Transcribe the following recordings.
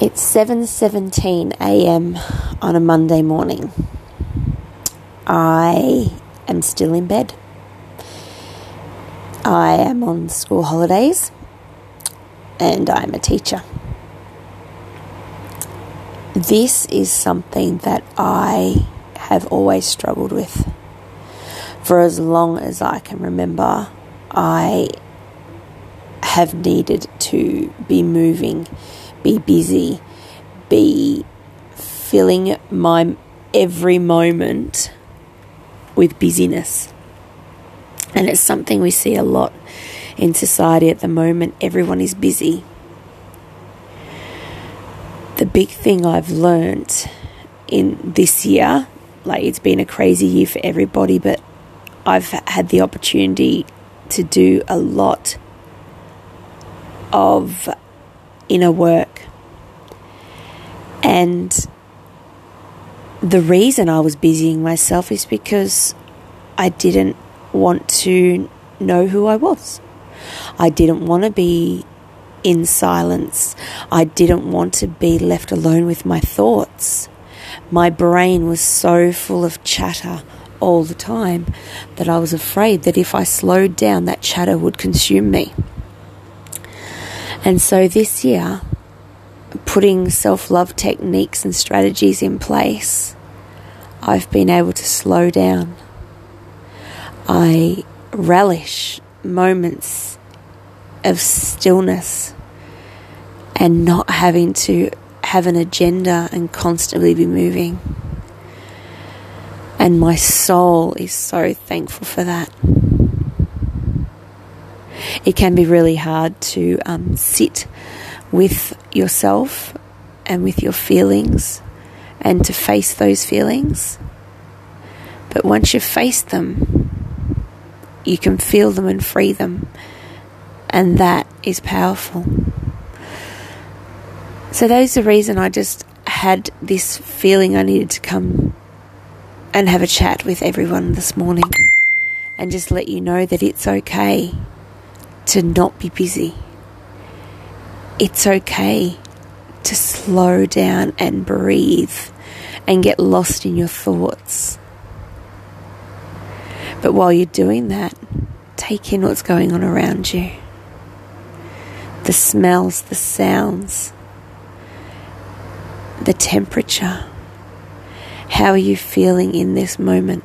It's 7:17 a.m. on a Monday morning. I am still in bed. I am on school holidays and I'm a teacher. This is something that I have always struggled with. For as long as I can remember, I have needed to be moving be busy, be filling my every moment with busyness. And it's something we see a lot in society at the moment. Everyone is busy. The big thing I've learned in this year, like it's been a crazy year for everybody, but I've had the opportunity to do a lot of inner work. And the reason I was busying myself is because I didn't want to know who I was. I didn't want to be in silence. I didn't want to be left alone with my thoughts. My brain was so full of chatter all the time that I was afraid that if I slowed down, that chatter would consume me. And so this year, putting self love techniques and strategies in place, I've been able to slow down. I relish moments of stillness and not having to have an agenda and constantly be moving. And my soul is so thankful for that it can be really hard to um, sit with yourself and with your feelings and to face those feelings. But once you've faced them, you can feel them and free them, and that is powerful. So, that is the reason I just had this feeling I needed to come and have a chat with everyone this morning and just let you know that it's okay to not be busy. It's okay to slow down and breathe and get lost in your thoughts. But while you're doing that, take in what's going on around you the smells, the sounds, the temperature. How are you feeling in this moment?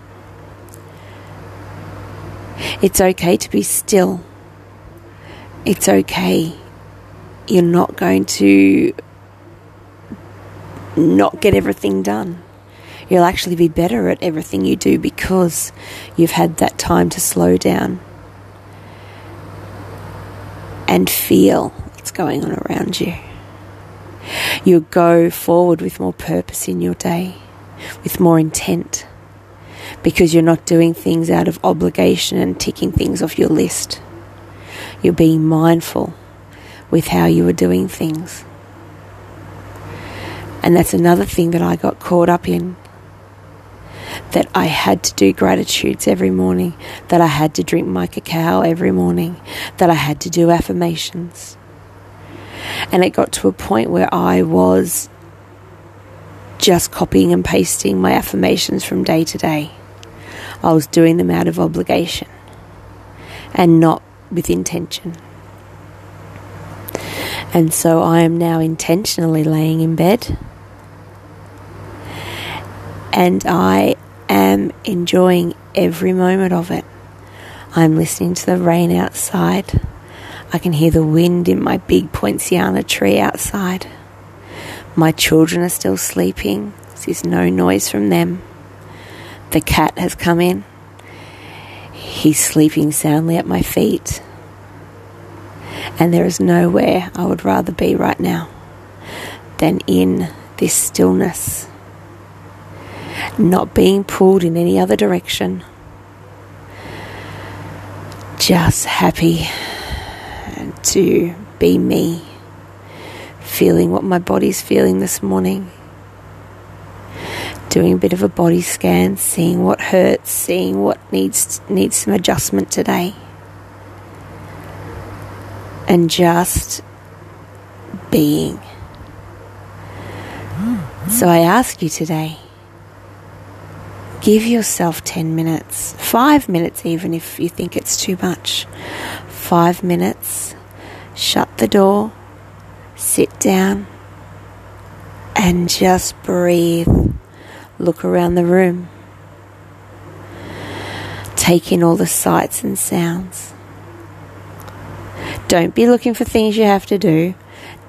It's okay to be still it's okay. You're not going to not get everything done. You'll actually be better at everything you do because you've had that time to slow down and feel what's going on around you. You'll go forward with more purpose in your day, with more intent, because you're not doing things out of obligation and ticking things off your list. You're being mindful with how you are doing things. And that's another thing that I got caught up in. That I had to do gratitudes every morning, that I had to drink my cacao every morning, that I had to do affirmations. And it got to a point where I was just copying and pasting my affirmations from day to day. I was doing them out of obligation and not with intention. And so I am now intentionally laying in bed and I am enjoying every moment of it. I'm listening to the rain outside. I can hear the wind in my big poinciana tree outside. My children are still sleeping. There's no noise from them. The cat has come in. He's sleeping soundly at my feet. And there is nowhere I would rather be right now than in this stillness, not being pulled in any other direction, just happy to be me, feeling what my body's feeling this morning doing a bit of a body scan, seeing what hurts, seeing what needs needs some adjustment today. And just being. So I ask you today give yourself 10 minutes, five minutes, even if you think it's too much. Five minutes, shut the door, sit down, and just breathe. Look around the room. Take in all the sights and sounds. Don't be looking for things you have to do.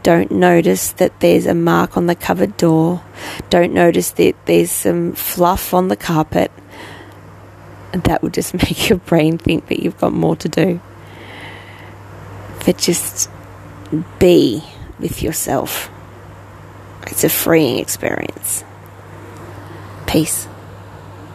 Don't notice that there's a mark on the cupboard door. Don't notice that there's some fluff on the carpet. That would just make your brain think that you've got more to do. But just be with yourself. It's a freeing experience. Peace.